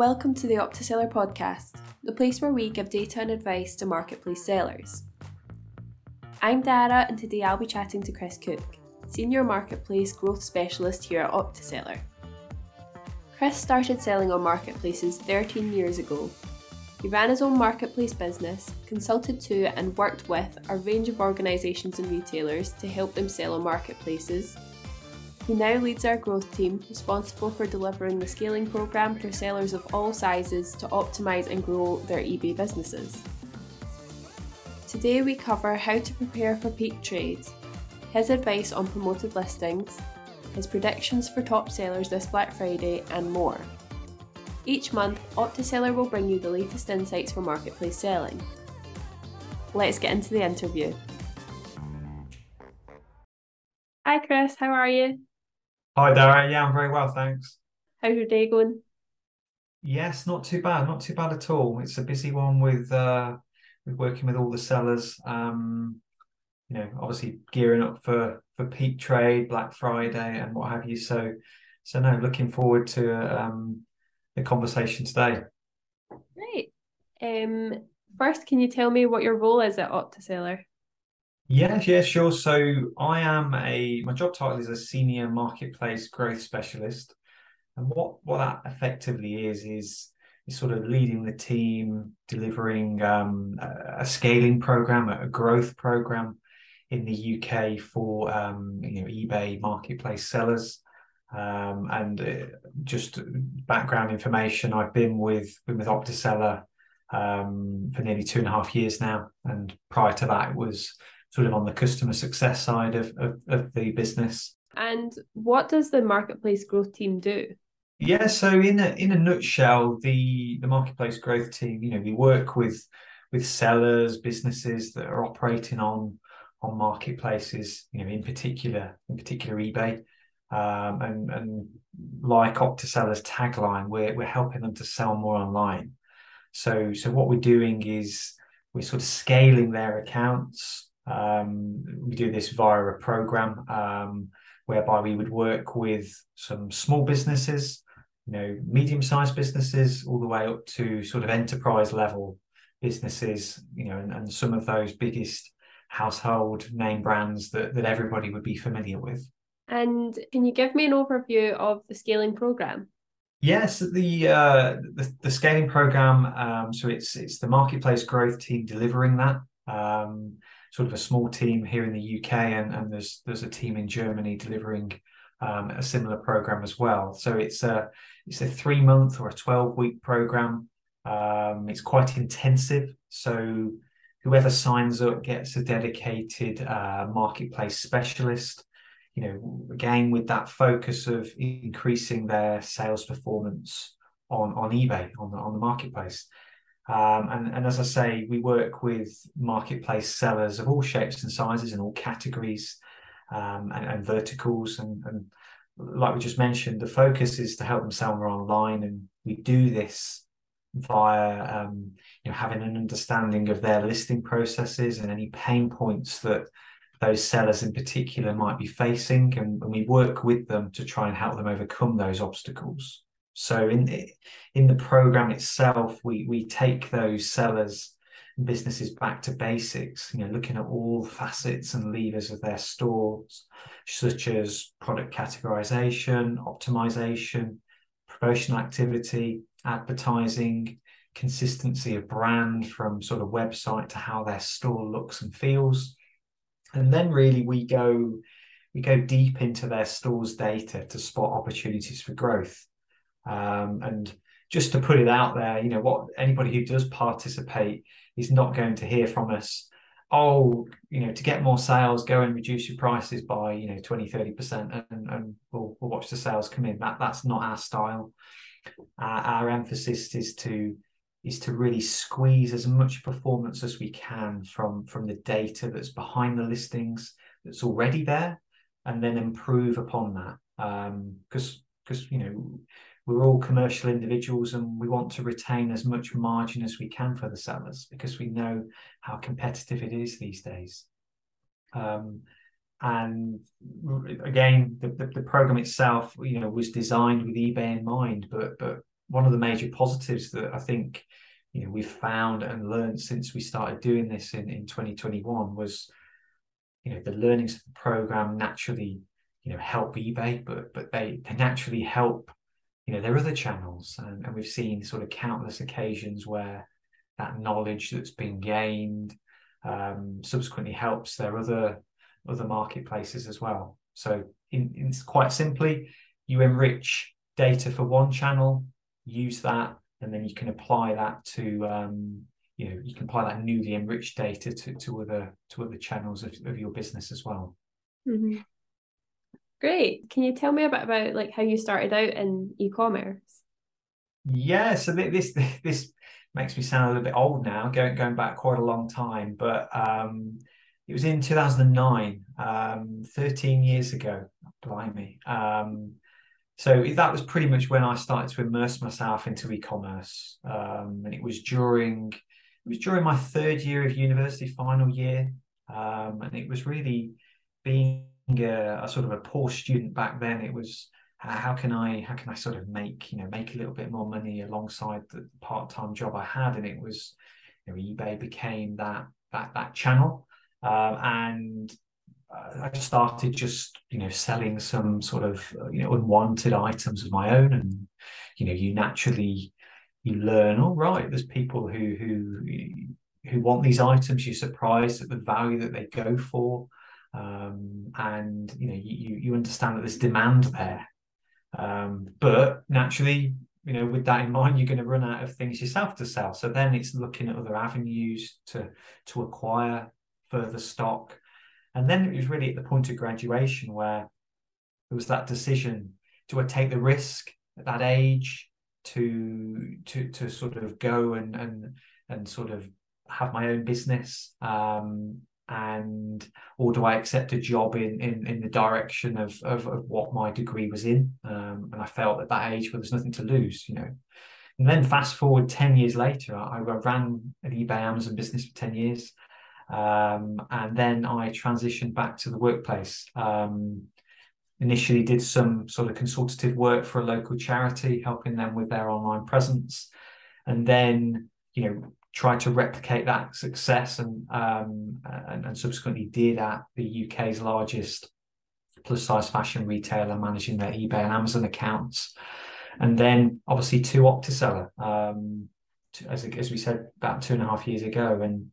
welcome to the OptiSeller podcast, the place where we give data and advice to marketplace sellers. I'm Darrah, and today I'll be chatting to Chris Cook, Senior Marketplace Growth Specialist here at OptiSeller. Chris started selling on marketplaces 13 years ago. He ran his own marketplace business, consulted to and worked with a range of organisations and retailers to help them sell on marketplaces he now leads our growth team, responsible for delivering the scaling programme for sellers of all sizes to optimise and grow their eBay businesses. Today we cover how to prepare for peak trades, his advice on promoted listings, his predictions for top sellers this Black Friday, and more. Each month, OptiSeller will bring you the latest insights for marketplace selling. Let's get into the interview. Hi, Chris, how are you? Hi, Darrah. Yeah, I'm very well, thanks. How's your day going? Yes, not too bad. Not too bad at all. It's a busy one with uh, with working with all the sellers. Um, you know, obviously gearing up for for peak trade, Black Friday, and what have you. So, so no, looking forward to um, the conversation today. Great. Um, first, can you tell me what your role is at OptiSeller? Yeah, yeah, sure. So I am a my job title is a senior marketplace growth specialist, and what what that effectively is is is sort of leading the team, delivering um, a, a, scaling program, a growth program in the UK for um, you know eBay marketplace sellers. Um, and uh, just background information, I've been with been with OptiSeller um, for nearly two and a half years now, and prior to that, it was sort of on the customer success side of, of, of the business. And what does the marketplace growth team do? Yeah, so in a in a nutshell, the the marketplace growth team, you know, we work with with sellers, businesses that are operating on on marketplaces, you know, in particular, in particular eBay. Um, and and like OptiSeller's tagline, we're we're helping them to sell more online. So so what we're doing is we're sort of scaling their accounts um, we do this via a program um, whereby we would work with some small businesses, you know, medium-sized businesses, all the way up to sort of enterprise level businesses, you know, and, and some of those biggest household name brands that, that everybody would be familiar with. And can you give me an overview of the scaling program? Yes, the uh, the, the scaling program. Um, so it's it's the marketplace growth team delivering that. Um, sort of a small team here in the UK, and, and there's there's a team in Germany delivering um, a similar program as well. So it's a it's a three month or a twelve week program. Um, it's quite intensive. So whoever signs up gets a dedicated uh, marketplace specialist. You know, again with that focus of increasing their sales performance on on eBay on the on the marketplace. Um, and, and as I say, we work with marketplace sellers of all shapes and sizes and all categories um, and, and, verticals. And, and, like we just mentioned, the focus is to help them sell more online. And we do this via um, you know, having an understanding of their listing processes and any pain points that those sellers in particular might be facing. And, and we work with them to try and help them overcome those obstacles. So in the, in the program itself, we we take those sellers businesses back to basics. You know, looking at all facets and levers of their stores, such as product categorization, optimization, promotional activity, advertising, consistency of brand from sort of website to how their store looks and feels. And then really we go we go deep into their stores data to spot opportunities for growth. Um, and just to put it out there, you know, what anybody who does participate is not going to hear from us, oh, you know, to get more sales, go and reduce your prices by, you know, 20, 30%, and, and we'll, we'll watch the sales come in. That that's not our style. Uh, our emphasis is to is to really squeeze as much performance as we can from from the data that's behind the listings that's already there and then improve upon that because um, because you know we're all commercial individuals and we want to retain as much margin as we can for the sellers because we know how competitive it is these days. Um, and again, the, the, the, program itself, you know, was designed with eBay in mind, but but one of the major positives that I think you know we've found and learned since we started doing this in in 2021 was you know the learnings of the program naturally you know help eBay, but but they they naturally help you know there are other channels, and, and we've seen sort of countless occasions where that knowledge that's been gained um, subsequently helps their other other marketplaces as well. So in, in quite simply, you enrich data for one channel, use that, and then you can apply that to um, you know you can apply that newly enriched data to, to other to other channels of, of your business as well. Mm-hmm. Great. Can you tell me a bit about like how you started out in e-commerce? Yeah, so this this makes me sound a little bit old now, going going back quite a long time, but um, it was in 2009, um, 13 years ago. Blimey. Um, so that was pretty much when I started to immerse myself into e-commerce, um, and it was during it was during my third year of university, final year, um, and it was really being a, a, sort of a poor student back then, it was how can I how can I sort of make you know make a little bit more money alongside the part time job I had, and it was you know, eBay became that that that channel, um, and I started just you know selling some sort of you know unwanted items of my own, and you know you naturally you learn. All oh, right, there's people who who who want these items. You're surprised at the value that they go for um, and you know you you understand that there's demand there. Um, but naturally, you know, with that in mind, you're going to run out of things yourself to sell. So then it's looking at other avenues to to acquire further stock. And then it was really at the point of graduation where there was that decision: do I take the risk at that age to to to sort of go and and and sort of have my own business um, and or do I accept a job in in, in the direction of, of, of what my degree was in? Um, and I felt at that age where there's nothing to lose, you know. And then fast forward ten years later, I, I ran an eBay Amazon business for ten years, um, and then I transitioned back to the workplace. Um, initially, did some sort of consultative work for a local charity, helping them with their online presence, and then you know tried to replicate that success and, um, and, and subsequently did at the UK's largest plus size fashion retailer, managing their eBay and Amazon accounts, and then obviously to Optiseller, um, to, as as we said about two and a half years ago, and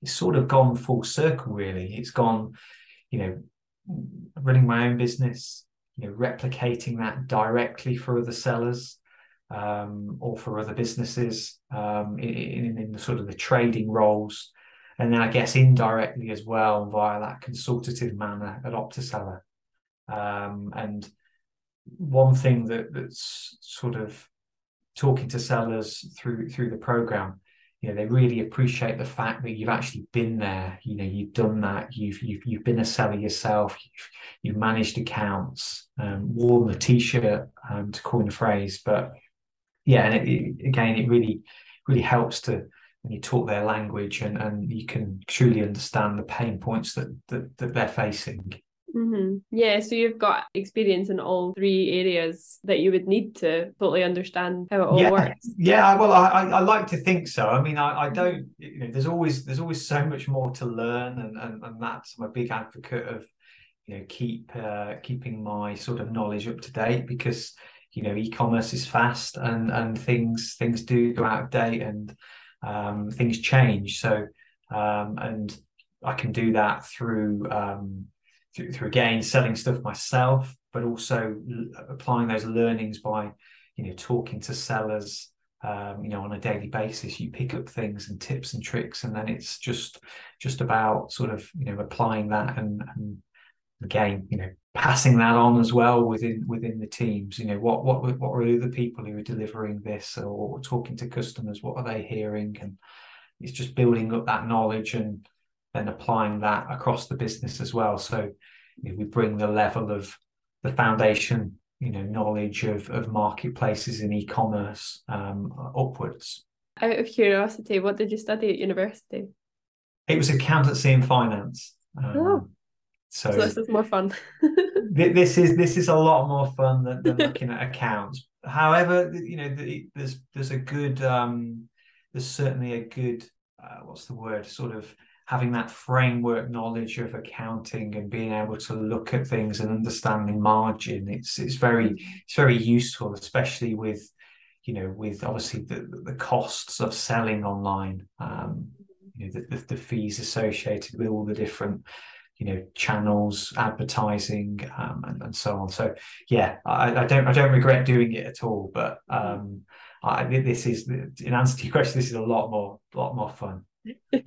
it's sort of gone full circle. Really, it's gone, you know, running my own business, you know, replicating that directly for other sellers um, or for other businesses um, in, in, the sort of the trading roles. And then I guess indirectly as well via that consultative manner at Optiseller. Um, and one thing that that's sort of talking to sellers through through the program, you know, they really appreciate the fact that you've actually been there. You know, you've done that. You've you've you've been a seller yourself. You've you've managed accounts, um, worn the t-shirt, um, to coin a phrase, but yeah, and it, it, again, it really really helps to when you talk their language and and you can truly understand the pain points that that, that they're facing. Mm-hmm. Yeah, so you've got experience in all three areas that you would need to totally understand how it all yeah, works. Yeah, well, I, I like to think so. I mean, I, I don't. You know, there's always there's always so much more to learn, and and, and that's I'm a big advocate of you know keep uh, keeping my sort of knowledge up to date because you know e-commerce is fast and and things things do go out of date and um, things change. So um, and I can do that through, um, through through again selling stuff myself but also applying those learnings by you know talking to sellers um, you know on a daily basis. You pick up things and tips and tricks and then it's just just about sort of you know applying that and, and again, you know, passing that on as well within within the teams. You know, what what what are the people who are delivering this or talking to customers? What are they hearing? And it's just building up that knowledge and then applying that across the business as well. So you know, we bring the level of the foundation, you know, knowledge of of marketplaces and e-commerce um, upwards. Out of curiosity, what did you study at university? It was accountancy and finance. Um, oh so, so this is more fun. this is this is a lot more fun than, than looking at accounts. however, you know, there's there's a good um, there's certainly a good uh, what's the word sort of having that framework knowledge of accounting and being able to look at things and understanding margin it's it's very it's very useful especially with you know with obviously the the costs of selling online um you know the, the, the fees associated with all the different you know channels advertising um, and, and so on so yeah I, I don't i don't regret doing it at all but um I, this is in answer to your question this is a lot more lot more fun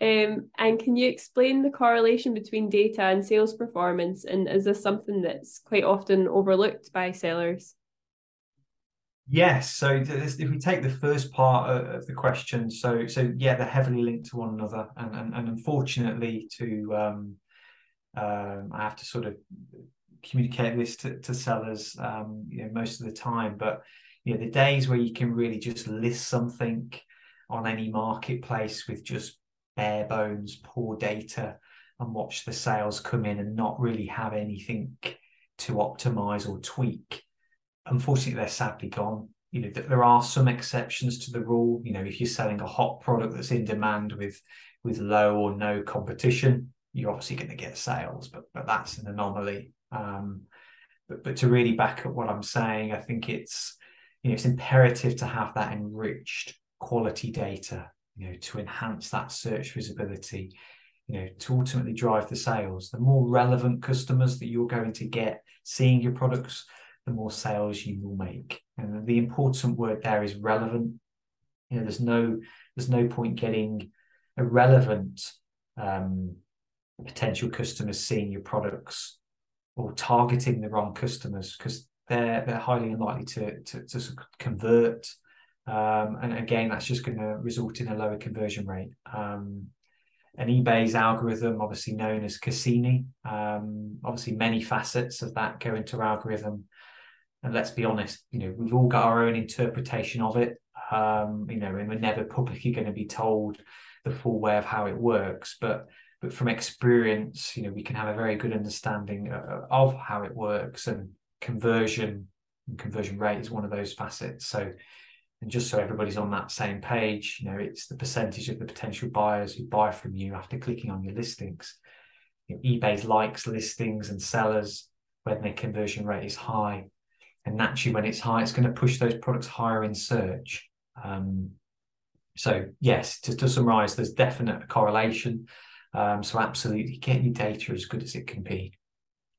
Um, and can you explain the correlation between data and sales performance? And is this something that's quite often overlooked by sellers? Yes. So if we take the first part of the question, so so yeah, they're heavily linked to one another, and and, and unfortunately, to um, um, I have to sort of communicate this to, to sellers, um, you know, most of the time. But you know, the days where you can really just list something on any marketplace with just bare bones, poor data, and watch the sales come in and not really have anything to optimize or tweak. Unfortunately, they're sadly gone. You know, there are some exceptions to the rule. You know, if you're selling a hot product that's in demand with with low or no competition, you're obviously going to get sales, but but that's an anomaly. Um, but but to really back up what I'm saying, I think it's you know it's imperative to have that enriched quality data you know, to enhance that search visibility, you know, to ultimately drive the sales. The more relevant customers that you're going to get seeing your products, the more sales you will make. And the important word there is relevant. You know, there's no there's no point getting irrelevant um, potential customers seeing your products or targeting the wrong customers because they're they're highly unlikely to to, to convert um, and again, that's just going to result in a lower conversion rate. Um, and eBay's algorithm, obviously known as Cassini, um, obviously many facets of that go into algorithm. And let's be honest, you know, we've all got our own interpretation of it. Um, you know, and we're never publicly going to be told the full way of how it works. But but from experience, you know, we can have a very good understanding of, of how it works. And conversion and conversion rate is one of those facets. So and just so everybody's on that same page, you know, it's the percentage of the potential buyers who buy from you after clicking on your listings. You know, eBay likes listings and sellers when their conversion rate is high. And naturally, when it's high, it's going to push those products higher in search. Um, so, yes, to, to summarize, there's definite correlation. Um, so, absolutely, get your data as good as it can be.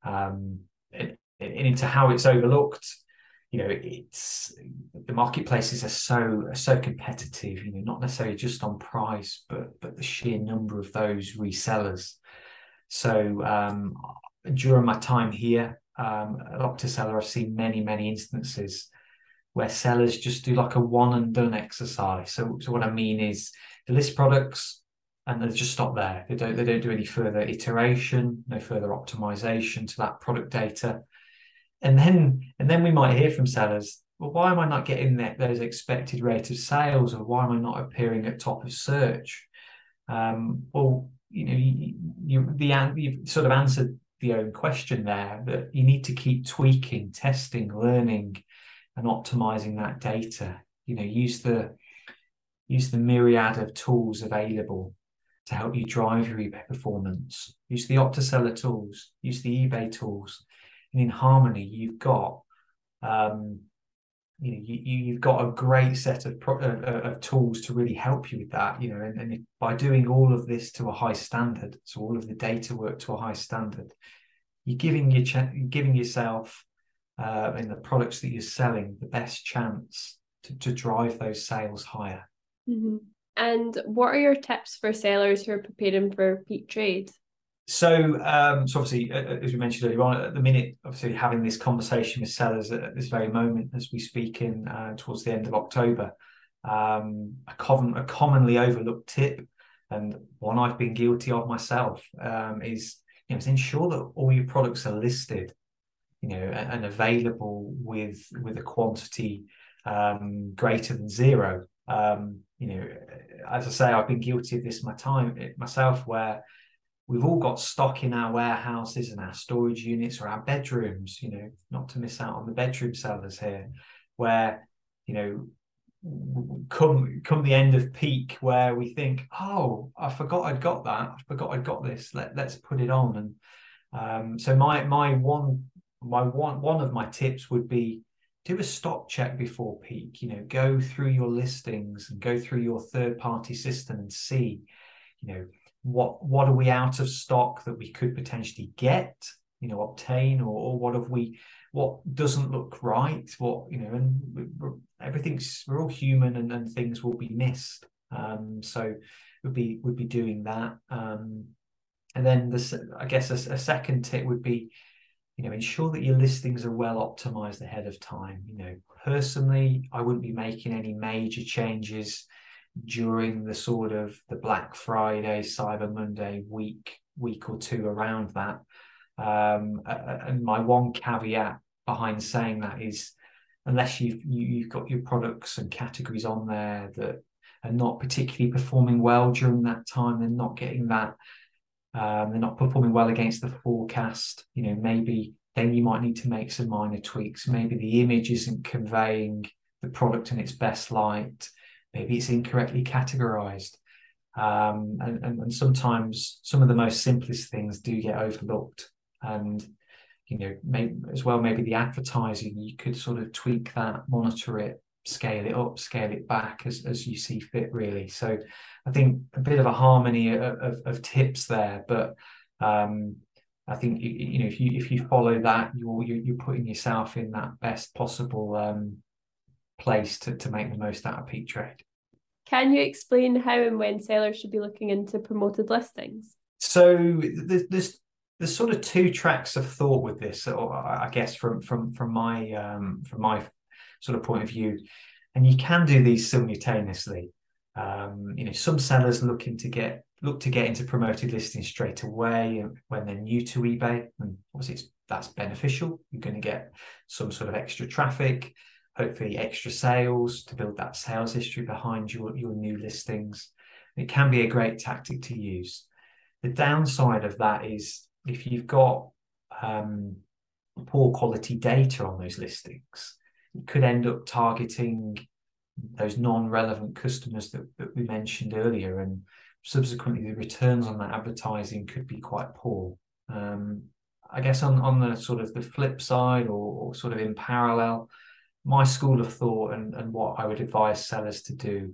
Um, and, and into how it's overlooked, you know it's the marketplaces are so are so competitive you know not necessarily just on price but but the sheer number of those resellers so um, during my time here um, at Optiseller I've seen many many instances where sellers just do like a one and done exercise. So so what I mean is they list products and they just stop there. They don't they don't do any further iteration no further optimization to that product data. And then and then we might hear from sellers well why am i not getting that those expected rate of sales or why am i not appearing at top of search? Um, well you know you, you the you've sort of answered the own question there that you need to keep tweaking testing learning and optimizing that data. You know use the use the myriad of tools available to help you drive your ebay performance. Use the optiseller tools use the ebay tools. And in harmony you've got um, you know you, you've got a great set of, pro- uh, uh, of tools to really help you with that you know and, and if, by doing all of this to a high standard so all of the data work to a high standard you're giving your ch- giving yourself uh, in the products that you're selling the best chance to, to drive those sales higher mm-hmm. and what are your tips for sellers who are preparing for peak trade so, um, so obviously, as we mentioned earlier on, at the minute, obviously having this conversation with sellers at this very moment as we speak in uh, towards the end of October, um, a, common, a commonly overlooked tip, and one I've been guilty of myself, um, is you know to ensure that all your products are listed, you know, and, and available with with a quantity um, greater than zero. Um, you know, as I say, I've been guilty of this my time myself, where we've all got stock in our warehouses and our storage units or our bedrooms, you know, not to miss out on the bedroom sellers here, where, you know, come come the end of peak where we think, oh, I forgot I'd got that. I forgot I'd got this. Let let's put it on. And um, so my my one my one one of my tips would be do a stock check before peak. You know, go through your listings and go through your third party system and see, you know, what what are we out of stock that we could potentially get, you know, obtain, or, or what have we what doesn't look right, what you know, and everything's we're all human and, and things will be missed. Um, so would be would be doing that. Um, and then the I guess a, a second tip would be you know ensure that your listings are well optimized ahead of time you know personally i wouldn't be making any major changes during the sort of the black friday cyber monday week week or two around that um, and my one caveat behind saying that is unless you've you, have got your products and categories on there that are not particularly performing well during that time they're not getting that um, they're not performing well against the forecast, you know, maybe then you might need to make some minor tweaks. Maybe the image isn't conveying the product in its best light. Maybe it's incorrectly categorized. Um, and, and, and sometimes some of the most simplest things do get overlooked. And you know, as well, maybe the advertising, you could sort of tweak that, monitor it, scale it up, scale it back as, as you see fit, really. So I think a bit of a harmony of, of, of tips there, but um, I think you, you, know if you if you follow that, you're you're putting yourself in that best possible um, place to to make the most out of peak trade. Can you explain how and when sellers should be looking into promoted listings? So there's there's sort of two tracks of thought with this, or I guess from from from my um, from my sort of point of view, and you can do these simultaneously. Um, you know, some sellers looking to get look to get into promoted listings straight away when they're new to eBay, and obviously that's beneficial. You're going to get some sort of extra traffic, hopefully extra sales to build that sales history behind your your new listings. It can be a great tactic to use. The downside of that is if you've got um, poor quality data on those listings, it could end up targeting those non-relevant customers that, that we mentioned earlier and subsequently the returns on that advertising could be quite poor um, i guess on, on the sort of the flip side or, or, sort of in parallel my school of thought and, and what i would advise sellers to do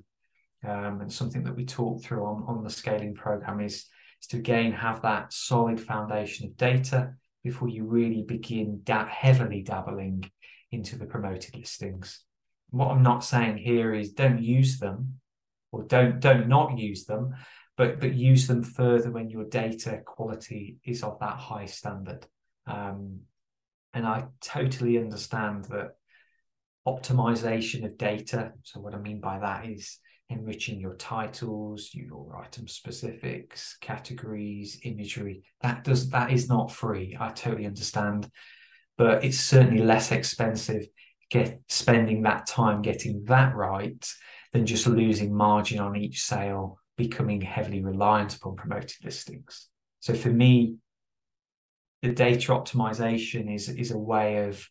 um, and something that we talk through on, on the scaling program is, is to again have that solid foundation of data before you really begin da- heavily dabbling into the promoted listings. What I'm not saying here is don't use them or don't don't not use them, but but use them further when your data quality is of that high standard. Um, and I totally understand that optimization of data. So what I mean by that is enriching your titles, your item specifics, categories, imagery. That does that is not free. I totally understand but it's certainly less expensive get spending that time getting that right than just losing margin on each sale, becoming heavily reliant upon promoted listings. So for me, the data optimization is is a way of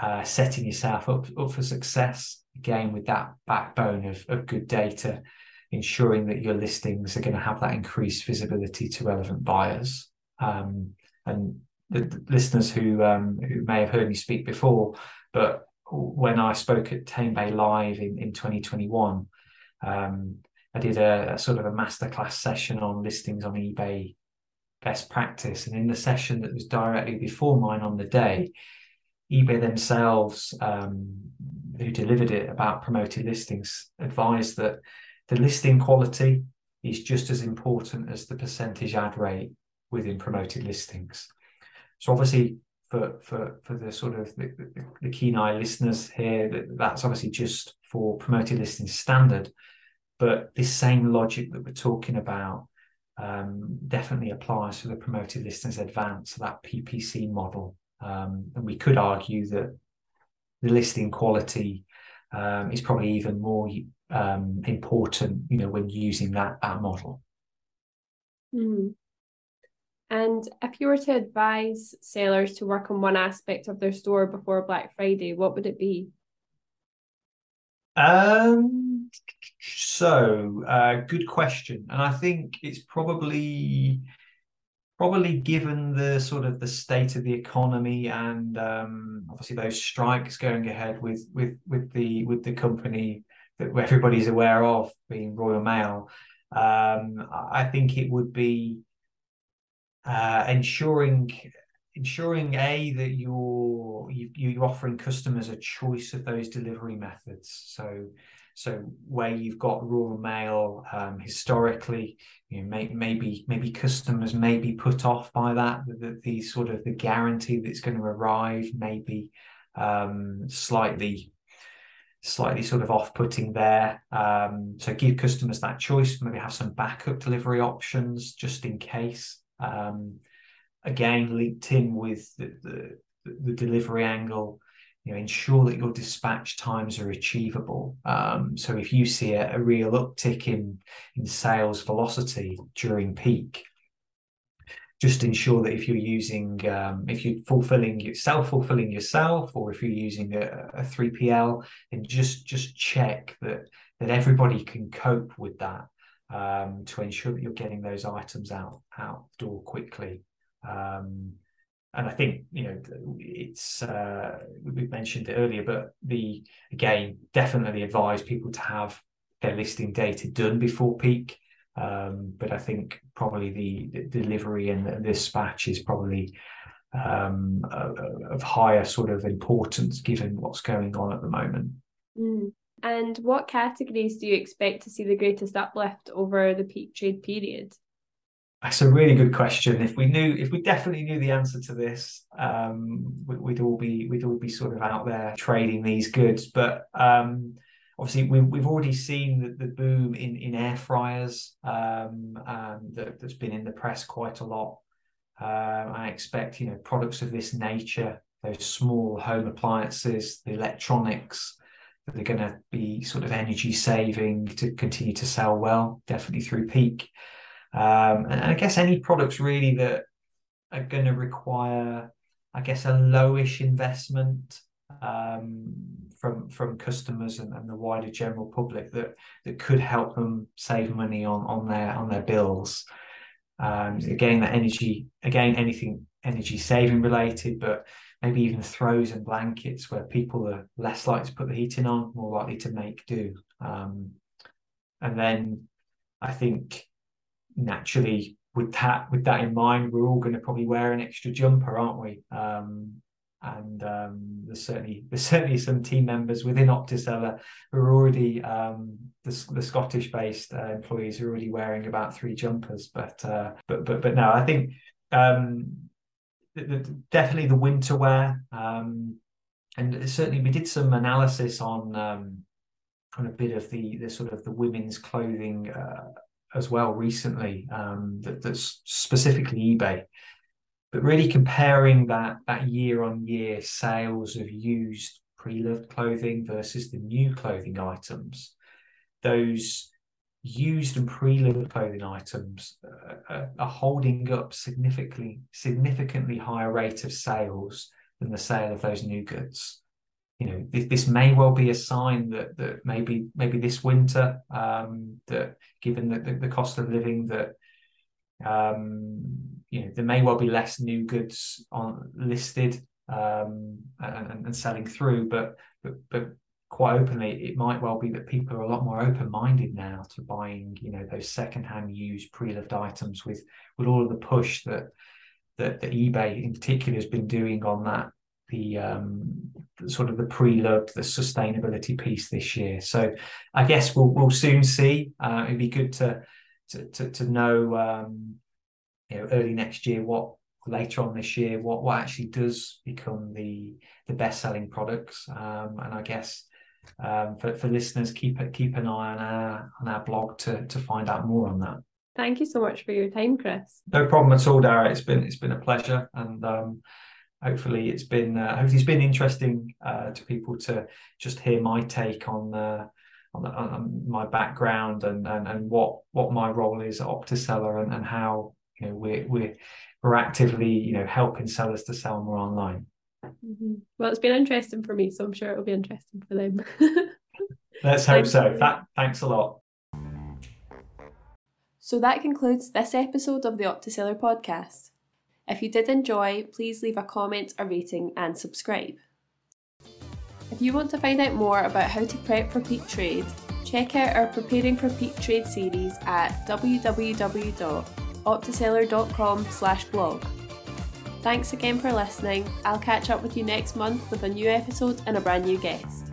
uh, setting yourself up, up for success again with that backbone of, of good data ensuring that your listings are going to have that increased visibility to relevant buyers um, and the, the listeners who um, who may have heard me speak before, but when I spoke at Tamebay Live in, in 2021, um, I did a, a, sort of a masterclass session on listings on eBay best practice. And in the session that was directly before mine on the day, eBay themselves, um, who delivered it about promoted listings, advised that the listing quality is just as important as the percentage ad rate within promoted listings. So obviously for for for the sort of the, the, the keen eye listeners here, that, that's obviously just for promoted listings standard. But this same logic that we're talking about um, definitely applies to the promoted listings advanced, so that PPC model. Um, and we could argue that the listing quality um, is probably even more um, important, you know, when using that that model. Mm. And if you were to advise sellers to work on one aspect of their store before Black Friday, what would it be? Um, so uh, good question, and I think it's probably probably given the sort of the state of the economy and um, obviously those strikes going ahead with with with the with the company that everybody's aware of being Royal Mail. Um, I think it would be uh, ensuring ensuring a that you're you, you're offering customers a choice of those delivery methods so so where you've got Royal Mail um, historically you know, may, maybe maybe customers may be put off by that the, the sort of the guarantee that's going to arrive maybe um, slightly slightly sort of off-putting there. Um, so give customers that choice maybe have some backup delivery options just in case. Um, again, linked in with the, the, the delivery angle, you know, ensure that your dispatch times are achievable. Um, so if you see a, a, real uptick in in sales velocity during peak, just ensure that if you're using, um, if you're fulfilling yourself fulfilling yourself, or if you're using a, a 3PL, then just just check that that everybody can cope with that um, to ensure that you're getting those items out out door quickly. Um, and I think you know it's uh, we've mentioned it earlier, but the again definitely advise people to have their listing data done before peak. Um, but I think probably the, the delivery and the dispatch is probably um, of higher sort of importance given what's going on at the moment. Mm. And what categories do you expect to see the greatest uplift over the peak trade period? That's a really good question. If we knew, if we definitely knew the answer to this, um, we'd all be we'd all be sort of out there trading these goods. But um, obviously, we've we've already seen the, the boom in in air fryers um, that, has been in the press quite a lot. Uh, I expect you know products of this nature, those small home appliances, the electronics, that are going to be sort of energy saving to continue to sell well, definitely through peak. Um, and, I guess any products really that are going to require, I guess, a lowish investment um, from from customers and, and, the wider general public that that could help them save money on on their on their bills. Um, again, that energy, again, anything energy saving related, but maybe even throws and blankets where people are less likely to put the heating on, more likely to make do. Um, and then I think naturally with that with that in mind, we're all going to probably wear an extra jumper, aren't we? Um, and um, there's certainly there's certainly some team members within Optiseller who are already um, the, the Scottish based uh, employees are already wearing about three jumpers. But uh, but but but no, I think um, the, definitely the winter wear. Um, and certainly we did some analysis on um, on a bit of the the sort of the women's clothing uh, as well recently. Um, that, that's specifically eBay, but really comparing that that year on year sales of used pre-loved clothing versus the new clothing items. Those used and pre-loved clothing items uh, uh, are holding up significantly significantly higher rate of sales than the sale of those new goods you know this, this may well be a sign that that maybe maybe this winter um, that given the, the, the, cost of living that um, you know there may well be less new goods on listed um, and, and selling through but but but quite openly, it might well be that people are a lot more open-minded now to buying, you know, those second-hand used pre-loved items with with all of the push that that, that eBay in particular has been doing on that the um, sort of the pre-loved, the sustainability piece this year. So I guess we'll we'll soon see. Uh, it'd be good to to to, to know um, you know early next year what later on this year what what actually does become the the best selling products um, and I guess um, for, for listeners, keep it keep an eye on our on our blog to to find out more on that. Thank you so much for your time, Chris. No problem at all, Darrah. It's been it's been a pleasure, and um, hopefully it's been uh, hopefully it's been interesting uh, to people to just hear my take on uh, on, on, my background and, and and what what my role is at Optiseller and, and how you know we're we're we're actively you know helping sellers to sell more online. Mm-hmm. Well, it's been interesting for me, so I'm sure it'll be interesting for them. Let's hope so. That, thanks a lot. So that concludes this episode of the Optiseller podcast. If you did enjoy, please leave a comment, a rating, and subscribe. If you want to find out more about how to prep for peak trade, check out our Preparing for Peak Trade series at www.optiseller.com slash blog. Thanks again for listening. I'll catch up with you next month with a new episode and a brand new guest.